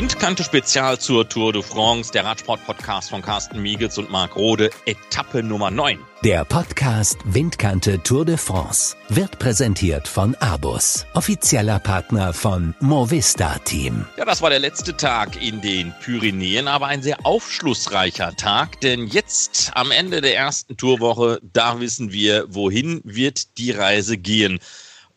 Windkante Spezial zur Tour de France, der Radsport-Podcast von Carsten Miegels und Marc Rode, Etappe Nummer 9. Der Podcast Windkante Tour de France wird präsentiert von Abus, offizieller Partner von Movista Team. Ja, das war der letzte Tag in den Pyrenäen, aber ein sehr aufschlussreicher Tag, denn jetzt am Ende der ersten Tourwoche, da wissen wir, wohin wird die Reise gehen.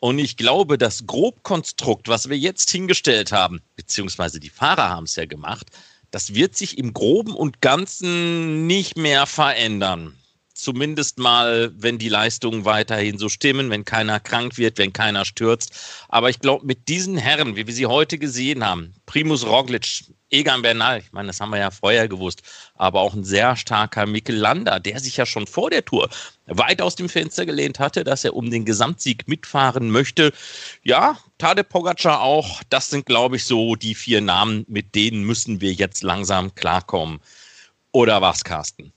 Und ich glaube, das Grobkonstrukt, was wir jetzt hingestellt haben, beziehungsweise die Fahrer haben es ja gemacht, das wird sich im Groben und Ganzen nicht mehr verändern. Zumindest mal, wenn die Leistungen weiterhin so stimmen, wenn keiner krank wird, wenn keiner stürzt. Aber ich glaube, mit diesen Herren, wie wir sie heute gesehen haben, Primus Roglic, Egan Bernal, ich meine, das haben wir ja vorher gewusst, aber auch ein sehr starker Mikkel Lander, der sich ja schon vor der Tour weit aus dem Fenster gelehnt hatte, dass er um den Gesamtsieg mitfahren möchte. Ja, Tade Pogacar auch, das sind, glaube ich, so die vier Namen, mit denen müssen wir jetzt langsam klarkommen. Oder was, Carsten?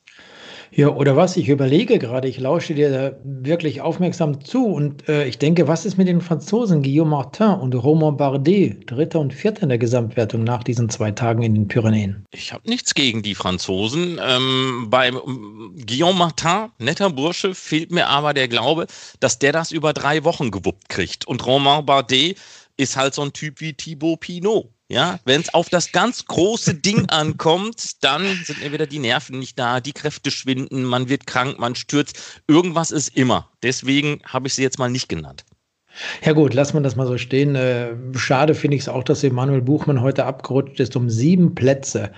Ja, oder was? Ich überlege gerade, ich lausche dir wirklich aufmerksam zu und äh, ich denke, was ist mit den Franzosen Guillaume Martin und Romain Bardet, Dritter und Vierter in der Gesamtwertung nach diesen zwei Tagen in den Pyrenäen? Ich habe nichts gegen die Franzosen. Ähm, bei ähm, Guillaume Martin, netter Bursche, fehlt mir aber der Glaube, dass der das über drei Wochen gewuppt kriegt. Und Romain Bardet ist halt so ein Typ wie Thibaut Pinot. Ja, wenn es auf das ganz große Ding ankommt, dann sind mir wieder die Nerven nicht da, die Kräfte schwinden, man wird krank, man stürzt. Irgendwas ist immer. Deswegen habe ich sie jetzt mal nicht genannt. Ja gut, lass man das mal so stehen. Äh, schade finde ich es auch, dass Emanuel Buchmann heute abgerutscht ist um sieben Plätze.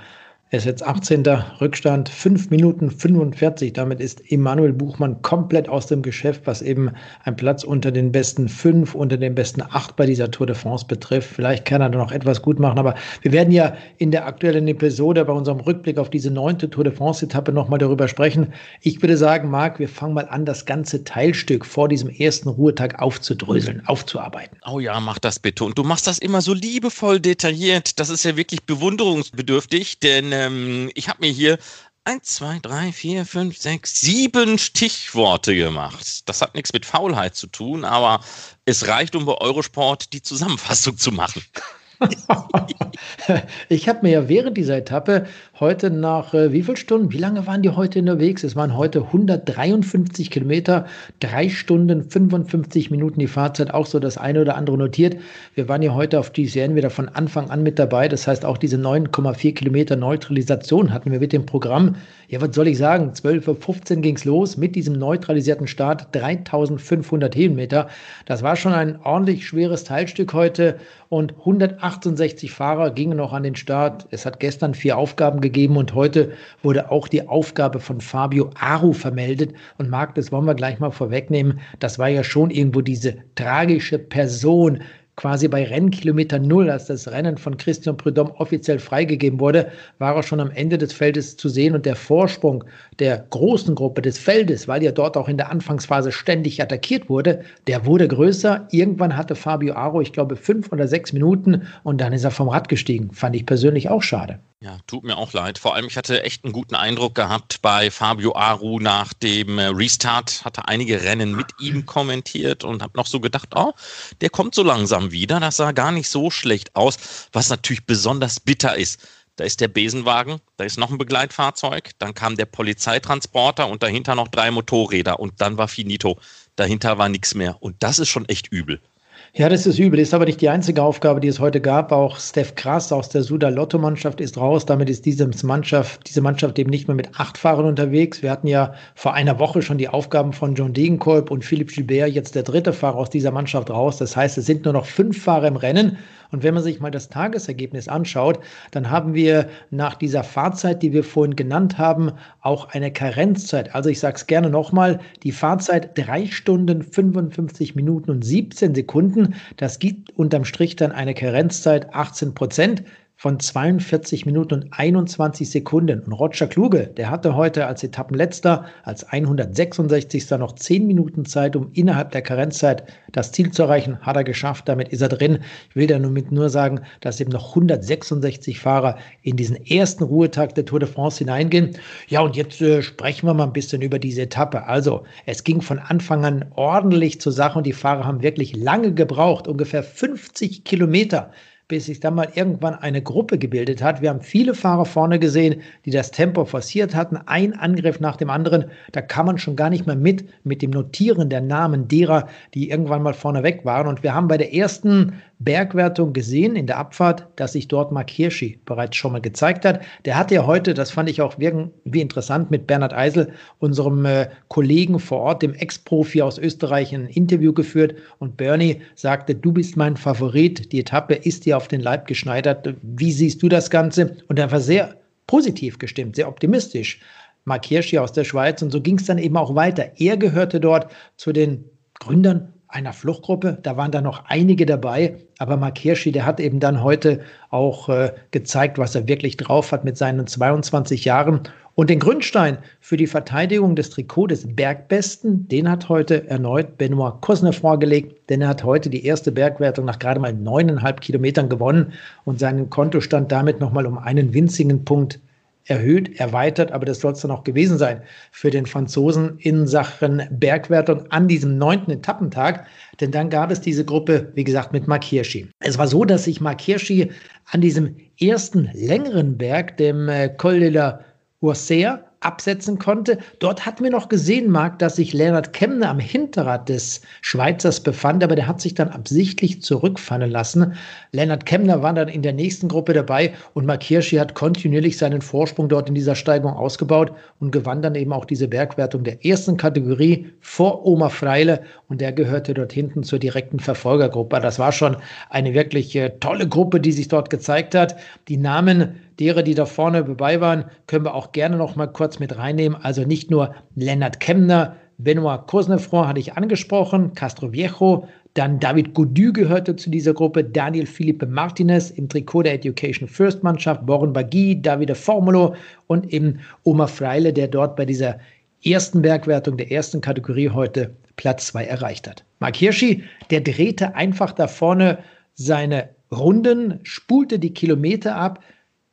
Er ist jetzt 18. Rückstand, 5 Minuten 45. Damit ist Emanuel Buchmann komplett aus dem Geschäft, was eben ein Platz unter den besten 5, unter den besten 8 bei dieser Tour de France betrifft. Vielleicht kann er da noch etwas gut machen, aber wir werden ja in der aktuellen Episode bei unserem Rückblick auf diese neunte Tour de France-Etappe nochmal darüber sprechen. Ich würde sagen, Marc, wir fangen mal an, das ganze Teilstück vor diesem ersten Ruhetag aufzudröseln, aufzuarbeiten. Oh ja, mach das bitte. Und du machst das immer so liebevoll detailliert. Das ist ja wirklich bewunderungsbedürftig, denn ähm, ich habe mir hier eins, zwei, drei, vier, fünf, sechs, sieben Stichworte gemacht. Das hat nichts mit Faulheit zu tun, aber es reicht, um bei Eurosport die Zusammenfassung zu machen. ich habe mir ja während dieser Etappe heute nach äh, wie viel Stunden, wie lange waren die heute unterwegs? Es waren heute 153 Kilometer, drei Stunden, 55 Minuten die Fahrzeit, auch so das eine oder andere notiert. Wir waren ja heute auf GCN wieder von Anfang an mit dabei. Das heißt, auch diese 9,4 Kilometer Neutralisation hatten wir mit dem Programm. Ja, was soll ich sagen? 12.15 Uhr ging es los mit diesem neutralisierten Start, 3500 Höhenmeter. Das war schon ein ordentlich schweres Teilstück heute und 168 Fahrer gingen noch an den Start. Es hat gestern vier Aufgaben gegeben und heute wurde auch die Aufgabe von Fabio Aru vermeldet. Und Marc, das wollen wir gleich mal vorwegnehmen. Das war ja schon irgendwo diese tragische Person, quasi bei Rennkilometer Null, als das Rennen von Christian Prudhomme offiziell freigegeben wurde, war er schon am Ende des Feldes zu sehen und der Vorsprung der großen Gruppe des Feldes, weil ja dort auch in der Anfangsphase ständig attackiert wurde, der wurde größer. Irgendwann hatte Fabio Aro, ich glaube, fünf oder sechs Minuten und dann ist er vom Rad gestiegen. Fand ich persönlich auch schade. Ja, tut mir auch leid. Vor allem, ich hatte echt einen guten Eindruck gehabt bei Fabio Aru nach dem äh, Restart. Hatte einige Rennen mit ihm kommentiert und habe noch so gedacht, oh, der kommt so langsam wieder. Das sah gar nicht so schlecht aus. Was natürlich besonders bitter ist. Da ist der Besenwagen, da ist noch ein Begleitfahrzeug, dann kam der Polizeitransporter und dahinter noch drei Motorräder und dann war finito. Dahinter war nichts mehr. Und das ist schon echt übel. Ja, das ist übel. Ist aber nicht die einzige Aufgabe, die es heute gab. Auch Steph Krass aus der Suda Lotto Mannschaft ist raus. Damit ist diese Mannschaft, diese Mannschaft eben nicht mehr mit acht Fahrern unterwegs. Wir hatten ja vor einer Woche schon die Aufgaben von John Degenkolb und Philipp Gilbert, jetzt der dritte Fahrer aus dieser Mannschaft raus. Das heißt, es sind nur noch fünf Fahrer im Rennen. Und wenn man sich mal das Tagesergebnis anschaut, dann haben wir nach dieser Fahrzeit, die wir vorhin genannt haben, auch eine Karenzzeit. Also ich sage es gerne nochmal, die Fahrzeit drei Stunden 55 Minuten und 17 Sekunden. Das gibt unterm Strich dann eine Karenzzeit 18 Prozent von 42 Minuten und 21 Sekunden. Und Roger Kluge, der hatte heute als Etappenletzter, als 166. noch 10 Minuten Zeit, um innerhalb der Karenzzeit das Ziel zu erreichen. Hat er geschafft, damit ist er drin. Ich will damit nur sagen, dass eben noch 166 Fahrer in diesen ersten Ruhetag der Tour de France hineingehen. Ja, und jetzt äh, sprechen wir mal ein bisschen über diese Etappe. Also, es ging von Anfang an ordentlich zur Sache und die Fahrer haben wirklich lange gebraucht, ungefähr 50 Kilometer bis sich dann mal irgendwann eine Gruppe gebildet hat. Wir haben viele Fahrer vorne gesehen, die das Tempo forciert hatten, ein Angriff nach dem anderen. Da kann man schon gar nicht mehr mit, mit dem Notieren der Namen derer, die irgendwann mal vorne weg waren. Und wir haben bei der ersten Bergwertung gesehen in der Abfahrt, dass sich dort Mark Hirschi bereits schon mal gezeigt hat. Der hat ja heute, das fand ich auch irgendwie interessant, mit Bernhard Eisel, unserem äh, Kollegen vor Ort, dem Ex-Profi aus Österreich, ein Interview geführt. Und Bernie sagte, du bist mein Favorit. Die Etappe ist dir auf den Leib geschneidert. Wie siehst du das Ganze? Und er war sehr positiv gestimmt, sehr optimistisch. Mark Hirschi aus der Schweiz. Und so ging es dann eben auch weiter. Er gehörte dort zu den Gründern einer Fluchtgruppe. Da waren da noch einige dabei, aber Mark Hirschi, der hat eben dann heute auch äh, gezeigt, was er wirklich drauf hat mit seinen 22 Jahren. Und den Grundstein für die Verteidigung des Trikots des Bergbesten, den hat heute erneut Benoit Cosne vorgelegt, denn er hat heute die erste Bergwertung nach gerade mal neuneinhalb Kilometern gewonnen und seinen Kontostand damit nochmal um einen winzigen Punkt erhöht, erweitert, aber das soll es dann auch gewesen sein für den Franzosen in Sachen Bergwertung an diesem neunten Etappentag. Denn dann gab es diese Gruppe, wie gesagt, mit Mark Hirschi. Es war so, dass sich Mark Hirschi an diesem ersten längeren Berg, dem äh, Col de la Ursea, absetzen konnte. Dort hatten wir noch gesehen, Marc, dass sich Leonard Kemner am Hinterrad des Schweizers befand, aber der hat sich dann absichtlich zurückfallen lassen. Leonard Kemner war dann in der nächsten Gruppe dabei und Mark Hirschi hat kontinuierlich seinen Vorsprung dort in dieser Steigung ausgebaut und gewann dann eben auch diese Bergwertung der ersten Kategorie vor Oma Freile und der gehörte dort hinten zur direkten Verfolgergruppe. Das war schon eine wirklich äh, tolle Gruppe, die sich dort gezeigt hat. Die Namen derer, die da vorne dabei waren, können wir auch gerne noch mal kurz mit reinnehmen. Also nicht nur Lennart Kemner, Benoit Cosnefroy hatte ich angesprochen, Castro Viejo, dann David Goudu gehörte zu dieser Gruppe, Daniel Felipe Martinez im Trikot der Education First Mannschaft, Boren Bagui, Davide Formulo und eben Omar Freile, der dort bei dieser ersten Bergwertung der ersten Kategorie heute Platz 2 erreicht hat. Mark Hirschi, der drehte einfach da vorne seine Runden, spulte die Kilometer ab,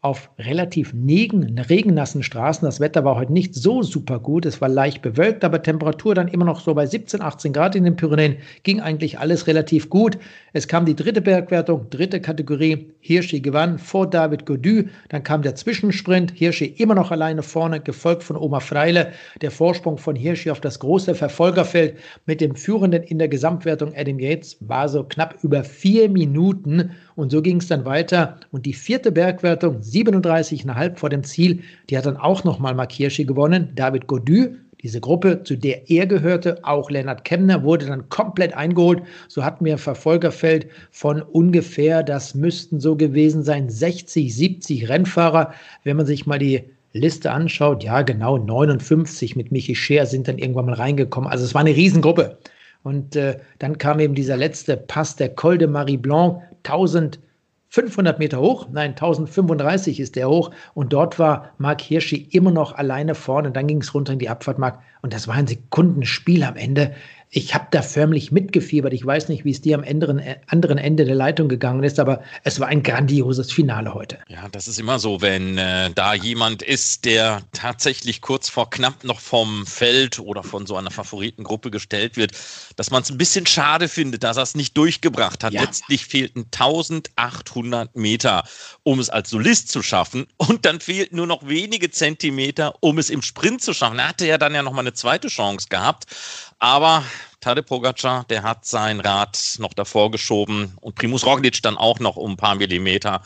auf relativ negen, regennassen Straßen. Das Wetter war heute nicht so super gut. Es war leicht bewölkt, aber Temperatur dann immer noch so bei 17, 18 Grad in den Pyrenäen. Ging eigentlich alles relativ gut. Es kam die dritte Bergwertung, dritte Kategorie. Hirschi gewann vor David Godu. Dann kam der Zwischensprint. Hirschi immer noch alleine vorne, gefolgt von Oma Freile. Der Vorsprung von Hirschi auf das große Verfolgerfeld mit dem Führenden in der Gesamtwertung Adam Yates war so knapp über vier Minuten. Und so ging es dann weiter. Und die vierte Bergwertung, 37,5 vor dem Ziel, die hat dann auch nochmal Mark Hirschi gewonnen. David Godu, diese Gruppe, zu der er gehörte, auch Lennart Kemner, wurde dann komplett eingeholt. So hatten wir ein Verfolgerfeld von ungefähr, das müssten so gewesen sein, 60, 70 Rennfahrer. Wenn man sich mal die Liste anschaut, ja genau, 59 mit Michi Scher sind dann irgendwann mal reingekommen. Also es war eine Riesengruppe. Und äh, dann kam eben dieser letzte Pass, der Col de Marie Blanc, 1500 Meter hoch, nein, 1035 ist der hoch. Und dort war Mark Hirschi immer noch alleine vorne. Dann ging es runter in die Abfahrt, Mark. Und das war ein Sekundenspiel am Ende ich habe da förmlich mitgefiebert. Ich weiß nicht, wie es dir am anderen, äh, anderen Ende der Leitung gegangen ist, aber es war ein grandioses Finale heute. Ja, das ist immer so, wenn äh, da jemand ist, der tatsächlich kurz vor knapp noch vom Feld oder von so einer Favoritengruppe gestellt wird, dass man es ein bisschen schade findet, dass er es nicht durchgebracht hat. Ja. Letztlich fehlten 1800 Meter, um es als Solist zu schaffen und dann fehlten nur noch wenige Zentimeter, um es im Sprint zu schaffen. Er hatte ja dann ja noch mal eine zweite Chance gehabt, aber Tade Pogacar, der hat sein Rad noch davor geschoben und Primus Roglic dann auch noch um ein paar Millimeter.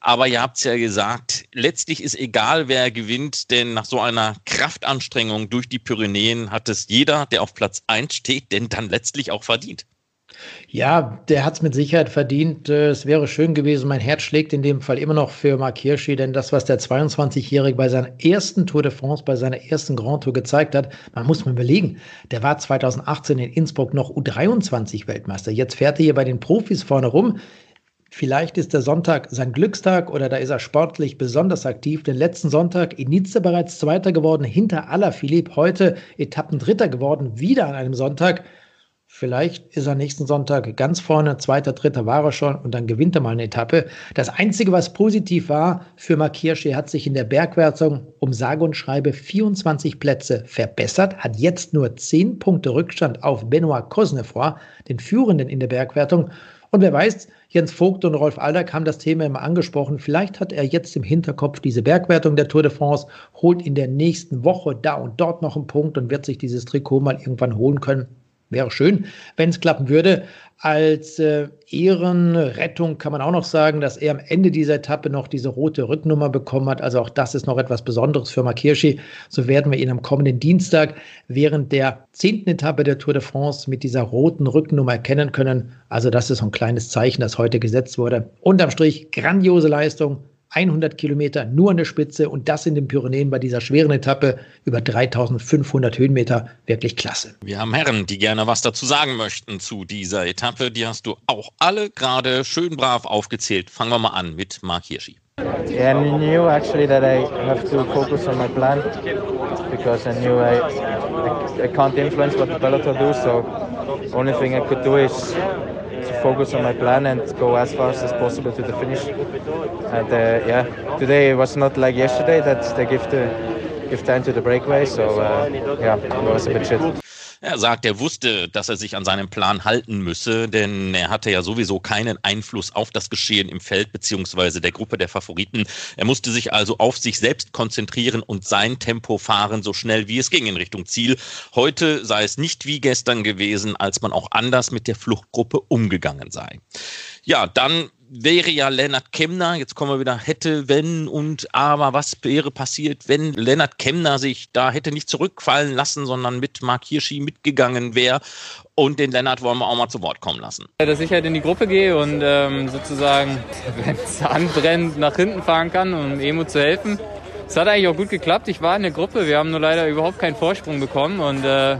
Aber ihr habt es ja gesagt, letztlich ist egal, wer gewinnt, denn nach so einer Kraftanstrengung durch die Pyrenäen hat es jeder, der auf Platz 1 steht, denn dann letztlich auch verdient. Ja, der hat es mit Sicherheit verdient. Äh, es wäre schön gewesen. Mein Herz schlägt in dem Fall immer noch für Mark Hirschi, denn das, was der 22-Jährige bei seiner ersten Tour de France, bei seiner ersten Grand Tour gezeigt hat, man muss mal überlegen, der war 2018 in Innsbruck noch U23-Weltmeister. Jetzt fährt er hier bei den Profis vorne rum. Vielleicht ist der Sonntag sein Glückstag oder da ist er sportlich besonders aktiv. Den letzten Sonntag in Nizza bereits Zweiter geworden, hinter Alaphilippe. Heute Etappendritter geworden, wieder an einem Sonntag. Vielleicht ist er nächsten Sonntag ganz vorne, zweiter, dritter war er schon und dann gewinnt er mal eine Etappe. Das Einzige, was positiv war für Mark Hirschi, hat sich in der Bergwertung um sage und schreibe 24 Plätze verbessert, hat jetzt nur 10 Punkte Rückstand auf Benoit Cosnefroy, den Führenden in der Bergwertung. Und wer weiß, Jens Vogt und Rolf Aldag haben das Thema immer angesprochen. Vielleicht hat er jetzt im Hinterkopf diese Bergwertung der Tour de France, holt in der nächsten Woche da und dort noch einen Punkt und wird sich dieses Trikot mal irgendwann holen können. Wäre schön, wenn es klappen würde. Als äh, Ehrenrettung kann man auch noch sagen, dass er am Ende dieser Etappe noch diese rote Rücknummer bekommen hat. Also auch das ist noch etwas Besonderes für Mark Hirschi. So werden wir ihn am kommenden Dienstag während der zehnten Etappe der Tour de France mit dieser roten Rücknummer erkennen können. Also das ist so ein kleines Zeichen, das heute gesetzt wurde. Unterm Strich grandiose Leistung 100 Kilometer nur an der Spitze und das in den Pyrenäen bei dieser schweren Etappe über 3500 Höhenmeter. Wirklich klasse. Wir haben Herren, die gerne was dazu sagen möchten zu dieser Etappe. Die hast du auch alle gerade schön brav aufgezählt. Fangen wir mal an mit Mark Hirschi. Yeah, I knew actually that I have to focus on my plan because I knew I, I, I can't influence what the peloton do. So only thing I could do is to focus on my plan and go as fast as possible to the finish. And uh, yeah, today it was not like yesterday that they give the give time to the breakaway. So uh, yeah, it was a bit shit. Er sagt, er wusste, dass er sich an seinen Plan halten müsse, denn er hatte ja sowieso keinen Einfluss auf das Geschehen im Feld beziehungsweise der Gruppe der Favoriten. Er musste sich also auf sich selbst konzentrieren und sein Tempo fahren, so schnell wie es ging in Richtung Ziel. Heute sei es nicht wie gestern gewesen, als man auch anders mit der Fluchtgruppe umgegangen sei. Ja, dann wäre ja Lennart Kemner, jetzt kommen wir wieder, hätte, wenn und aber, was wäre passiert, wenn Lennart Kemner sich da hätte nicht zurückfallen lassen, sondern mit Mark Hirschi mitgegangen wäre. Und den Lennart wollen wir auch mal zu Wort kommen lassen. Dass ich halt in die Gruppe gehe und ähm, sozusagen, wenn es anbrennt, nach hinten fahren kann, um Emo zu helfen. Es hat eigentlich auch gut geklappt. Ich war in der Gruppe, wir haben nur leider überhaupt keinen Vorsprung bekommen und äh,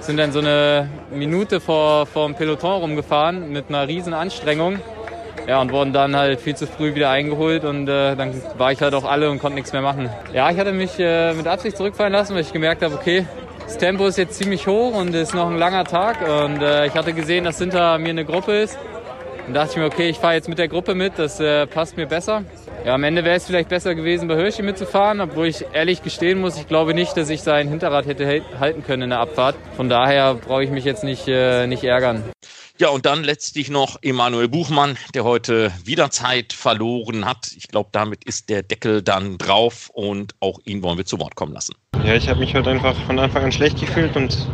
sind dann so eine Minute vor, vor dem Peloton rumgefahren mit einer riesen Anstrengung. Ja, und wurden dann halt viel zu früh wieder eingeholt und äh, dann war ich halt auch alle und konnte nichts mehr machen. Ja, ich hatte mich äh, mit Absicht zurückfallen lassen, weil ich gemerkt habe, okay, das Tempo ist jetzt ziemlich hoch und es ist noch ein langer Tag und äh, ich hatte gesehen, dass hinter mir eine Gruppe ist. Und dachte ich mir, okay, ich fahre jetzt mit der Gruppe mit, das äh, passt mir besser. Ja, am Ende wäre es vielleicht besser gewesen, bei Hirschi mitzufahren, obwohl ich ehrlich gestehen muss, ich glaube nicht, dass ich sein Hinterrad hätte halten können in der Abfahrt. Von daher brauche ich mich jetzt nicht, äh, nicht ärgern. Ja, und dann letztlich noch Emanuel Buchmann, der heute wieder Zeit verloren hat. Ich glaube, damit ist der Deckel dann drauf und auch ihn wollen wir zu Wort kommen lassen. Ja, ich habe mich heute einfach von Anfang an schlecht gefühlt und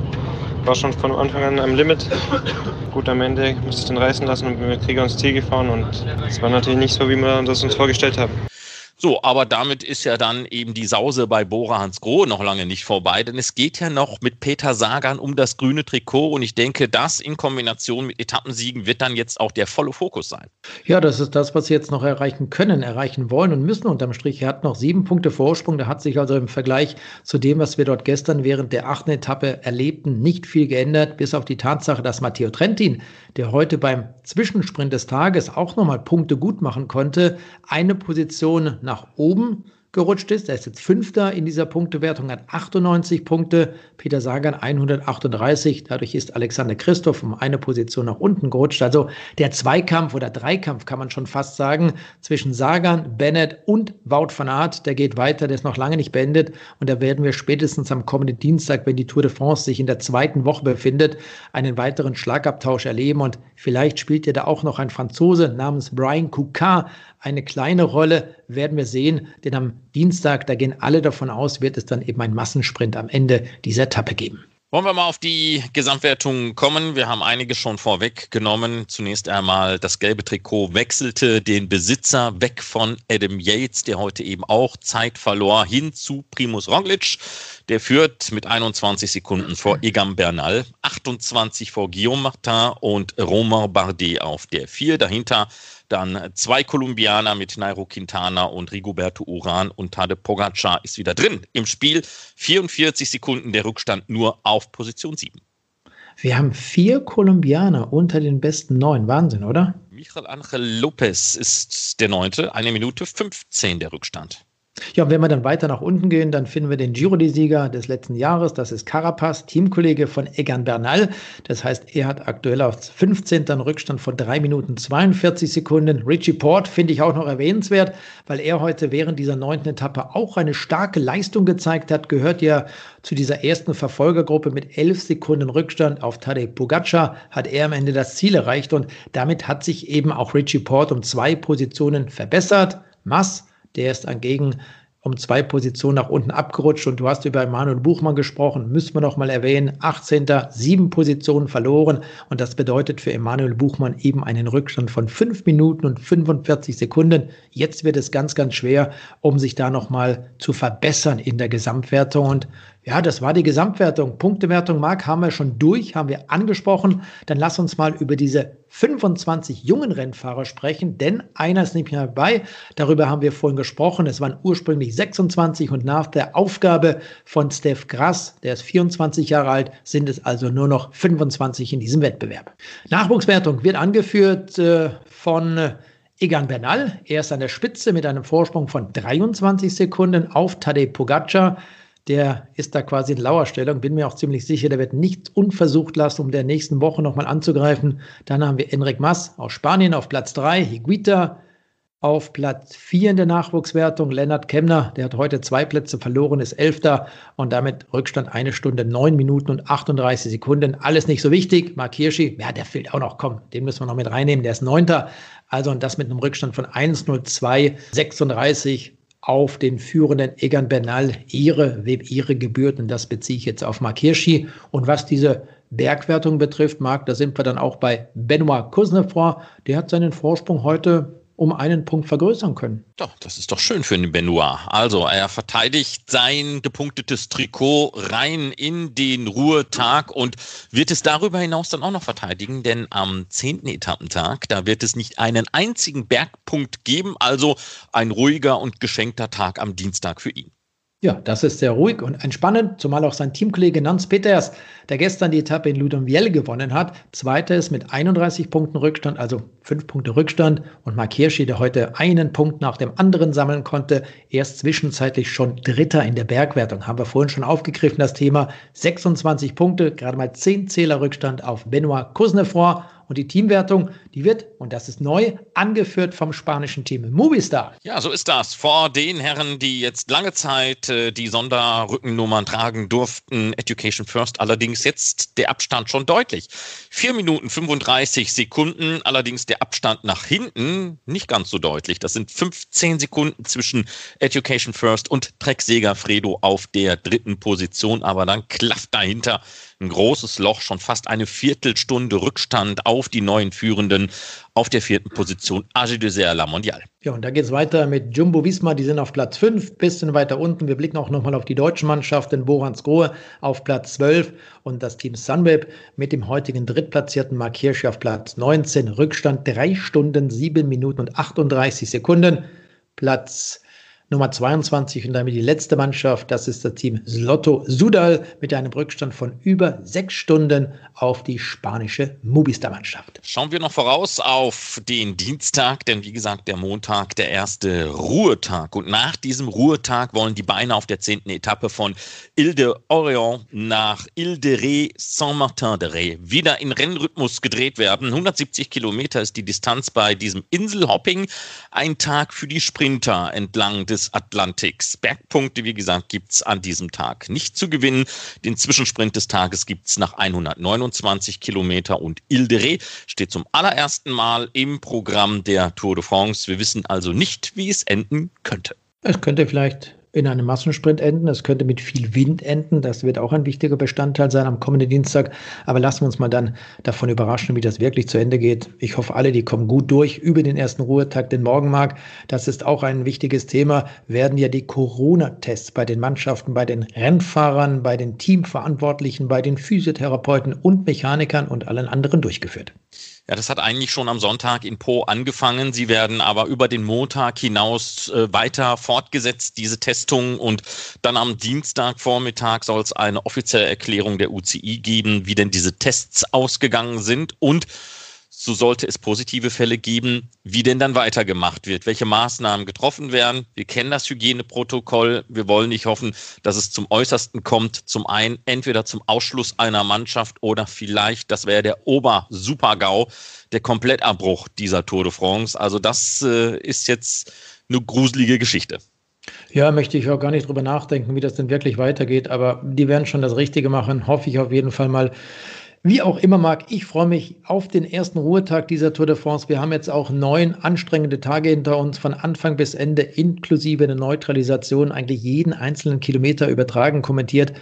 war schon von Anfang an am Limit. Gut, am Ende musste ich den reißen lassen und bin mit Krieger ins Ziel gefahren und es war natürlich nicht so, wie wir das uns vorgestellt haben. So, aber damit ist ja dann eben die Sause bei Bora Hans Grohe noch lange nicht vorbei, denn es geht ja noch mit Peter Sagan um das grüne Trikot und ich denke, das in Kombination mit Etappensiegen wird dann jetzt auch der volle Fokus sein. Ja, das ist das, was sie jetzt noch erreichen können, erreichen wollen und müssen unterm Strich. Er hat noch sieben Punkte Vorsprung, da hat sich also im Vergleich zu dem, was wir dort gestern während der achten Etappe erlebten, nicht viel geändert, bis auf die Tatsache, dass Matteo Trentin, der heute beim Zwischensprint des Tages auch nochmal Punkte gut machen konnte, eine Position nach nach oben gerutscht ist. Er ist jetzt Fünfter in dieser Punktewertung, hat 98 Punkte, Peter Sagan 138. Dadurch ist Alexander Christoph um eine Position nach unten gerutscht. Also der Zweikampf oder Dreikampf kann man schon fast sagen zwischen Sagan, Bennett und Wout van Aert, der geht weiter, der ist noch lange nicht beendet und da werden wir spätestens am kommenden Dienstag, wenn die Tour de France sich in der zweiten Woche befindet, einen weiteren Schlagabtausch erleben und vielleicht spielt ja da auch noch ein Franzose namens Brian Coukard eine kleine Rolle, werden wir sehen, denn am Dienstag, da gehen alle davon aus, wird es dann eben ein Massensprint am Ende dieser Etappe geben. Wollen wir mal auf die Gesamtwertung kommen? Wir haben einige schon vorweggenommen. Zunächst einmal das gelbe Trikot wechselte den Besitzer weg von Adam Yates, der heute eben auch Zeit verlor, hin zu Primus Roglic. Der führt mit 21 Sekunden vor Egan Bernal, 28 vor Guillaume Martin und Romain Bardet auf der 4. Dahinter dann zwei Kolumbianer mit Nairo Quintana und Rigoberto Uran und Tade Pogacar ist wieder drin im Spiel. 44 Sekunden der Rückstand nur auf Position 7. Wir haben vier Kolumbianer unter den besten neun. Wahnsinn, oder? Michael Angel Lopez ist der neunte, eine Minute 15 der Rückstand. Ja, und wenn wir dann weiter nach unten gehen, dann finden wir den Giro-Sieger des letzten Jahres. Das ist Carapaz, Teamkollege von Egan Bernal. Das heißt, er hat aktuell auf 15. einen Rückstand von 3 Minuten 42 Sekunden. Richie Port finde ich auch noch erwähnenswert, weil er heute während dieser neunten Etappe auch eine starke Leistung gezeigt hat. Gehört ja zu dieser ersten Verfolgergruppe mit 11 Sekunden Rückstand auf Tadej Pogacar. Hat er am Ende das Ziel erreicht und damit hat sich eben auch Richie Port um zwei Positionen verbessert. Mass der ist dagegen um zwei Positionen nach unten abgerutscht. Und du hast über Emanuel Buchmann gesprochen, müssen wir noch mal erwähnen. 18. sieben Positionen verloren. Und das bedeutet für Emanuel Buchmann eben einen Rückstand von fünf Minuten und 45 Sekunden. Jetzt wird es ganz, ganz schwer, um sich da noch mal zu verbessern in der Gesamtwertung. Und ja, das war die Gesamtwertung. Punktewertung, Marc, haben wir schon durch, haben wir angesprochen. Dann lass uns mal über diese 25 jungen Rennfahrer sprechen, denn einer ist nicht mehr dabei. Darüber haben wir vorhin gesprochen. Es waren ursprünglich 26 und nach der Aufgabe von Steph Grass, der ist 24 Jahre alt, sind es also nur noch 25 in diesem Wettbewerb. Nachwuchswertung wird angeführt äh, von äh, Egan Bernal. Er ist an der Spitze mit einem Vorsprung von 23 Sekunden auf Tadej Pogacar der ist da quasi in Lauerstellung. Bin mir auch ziemlich sicher, der wird nichts unversucht lassen, um der nächsten Woche nochmal anzugreifen. Dann haben wir Enric Mas aus Spanien auf Platz 3, Higuita auf Platz 4 in der Nachwuchswertung. Lennart Kemner, der hat heute zwei Plätze verloren, ist Elfter und damit Rückstand eine Stunde, neun Minuten und 38 Sekunden. Alles nicht so wichtig. Mark Hirschi, ja, der fehlt auch noch. Komm, den müssen wir noch mit reinnehmen. Der ist Neunter. Also und das mit einem Rückstand von 1,02,36 auf den führenden Egan Bernal ihre, ihre gebührt. Das beziehe ich jetzt auf Mark Hirschi. Und was diese Bergwertung betrifft, Marc, da sind wir dann auch bei Benoit Kuznefroy. Der hat seinen Vorsprung heute um einen Punkt vergrößern können. Doch, das ist doch schön für den Benoit. Also, er verteidigt sein gepunktetes Trikot rein in den Ruhetag und wird es darüber hinaus dann auch noch verteidigen, denn am zehnten Etappentag, da wird es nicht einen einzigen Bergpunkt geben, also ein ruhiger und geschenkter Tag am Dienstag für ihn. Ja, das ist sehr ruhig und entspannend, zumal auch sein Teamkollege Nans Peters, der gestern die Etappe in Ludonvielle gewonnen hat, zweiter ist mit 31 Punkten Rückstand, also fünf Punkte Rückstand und Mark Hirschi, der heute einen Punkt nach dem anderen sammeln konnte, erst zwischenzeitlich schon Dritter in der Bergwertung. Haben wir vorhin schon aufgegriffen, das Thema 26 Punkte, gerade mal 10 Zähler Rückstand auf Benoit Kuznefroy und die Teamwertung, die wird, und das ist neu, angeführt vom spanischen Team Movistar. Ja, so ist das. Vor den Herren, die jetzt lange Zeit äh, die Sonderrückennummern tragen durften, Education First, allerdings jetzt der Abstand schon deutlich. Vier Minuten 35 Sekunden, allerdings der Abstand nach hinten nicht ganz so deutlich. Das sind 15 Sekunden zwischen Education First und Trecksäger Fredo auf der dritten Position, aber dann klafft dahinter ein großes Loch, schon fast eine Viertelstunde Rückstand auf die neuen Führenden auf der vierten Position Agi de Serre La Mondiale. Ja, und da geht es weiter mit Jumbo Visma, die sind auf Platz 5, bisschen weiter unten. Wir blicken auch nochmal auf die deutsche Mannschaft, den Borans Grohe auf Platz 12 und das Team Sunweb mit dem heutigen Drittplatzierten Mark Hirsch auf Platz 19. Rückstand 3 Stunden, 7 Minuten und 38 Sekunden. Platz Nummer 22 und damit die letzte Mannschaft, das ist das Team Slotto Sudal mit einem Rückstand von über sechs Stunden auf die spanische Mubista-Mannschaft. Schauen wir noch voraus auf den Dienstag, denn wie gesagt, der Montag, der erste Ruhetag. Und nach diesem Ruhetag wollen die Beine auf der zehnten Etappe von Ile de Orient nach Ile de Ré Saint-Martin-de-Ré wieder in Rennrhythmus gedreht werden. 170 Kilometer ist die Distanz bei diesem Inselhopping. Ein Tag für die Sprinter entlang des des Atlantiks. Bergpunkte, wie gesagt, gibt es an diesem Tag nicht zu gewinnen. Den Zwischensprint des Tages gibt es nach 129 Kilometer und Ile steht zum allerersten Mal im Programm der Tour de France. Wir wissen also nicht, wie es enden könnte. Es könnte vielleicht in einem Massensprint enden. Es könnte mit viel Wind enden. Das wird auch ein wichtiger Bestandteil sein am kommenden Dienstag. Aber lassen wir uns mal dann davon überraschen, wie das wirklich zu Ende geht. Ich hoffe, alle, die kommen gut durch über den ersten Ruhetag, den Morgenmark. Das ist auch ein wichtiges Thema. Werden ja die Corona-Tests bei den Mannschaften, bei den Rennfahrern, bei den Teamverantwortlichen, bei den Physiotherapeuten und Mechanikern und allen anderen durchgeführt. Ja, das hat eigentlich schon am Sonntag in Po angefangen. Sie werden aber über den Montag hinaus äh, weiter fortgesetzt, diese Testungen. Und dann am Dienstagvormittag soll es eine offizielle Erklärung der UCI geben, wie denn diese Tests ausgegangen sind. Und so sollte es positive Fälle geben, wie denn dann weitergemacht wird, welche Maßnahmen getroffen werden. Wir kennen das Hygieneprotokoll. Wir wollen nicht hoffen, dass es zum Äußersten kommt. Zum einen entweder zum Ausschluss einer Mannschaft oder vielleicht, das wäre der Ober-Super-GAU, der Komplettabbruch dieser Tour de France. Also das äh, ist jetzt eine gruselige Geschichte. Ja, möchte ich auch gar nicht drüber nachdenken, wie das denn wirklich weitergeht, aber die werden schon das Richtige machen, hoffe ich auf jeden Fall mal. Wie auch immer, Marc, ich freue mich auf den ersten Ruhetag dieser Tour de France. Wir haben jetzt auch neun anstrengende Tage hinter uns, von Anfang bis Ende, inklusive eine Neutralisation, eigentlich jeden einzelnen Kilometer übertragen, kommentiert.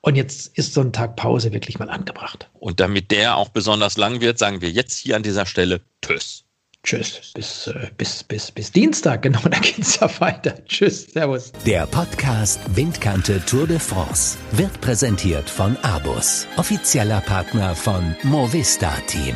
Und jetzt ist so ein Tag Pause wirklich mal angebracht. Und damit der auch besonders lang wird, sagen wir jetzt hier an dieser Stelle Tschüss. Tschüss. Bis, äh, bis, bis, bis Dienstag, genau, da geht's ja weiter. Tschüss, Servus. Der Podcast Windkante Tour de France wird präsentiert von Abus, offizieller Partner von Movista Team.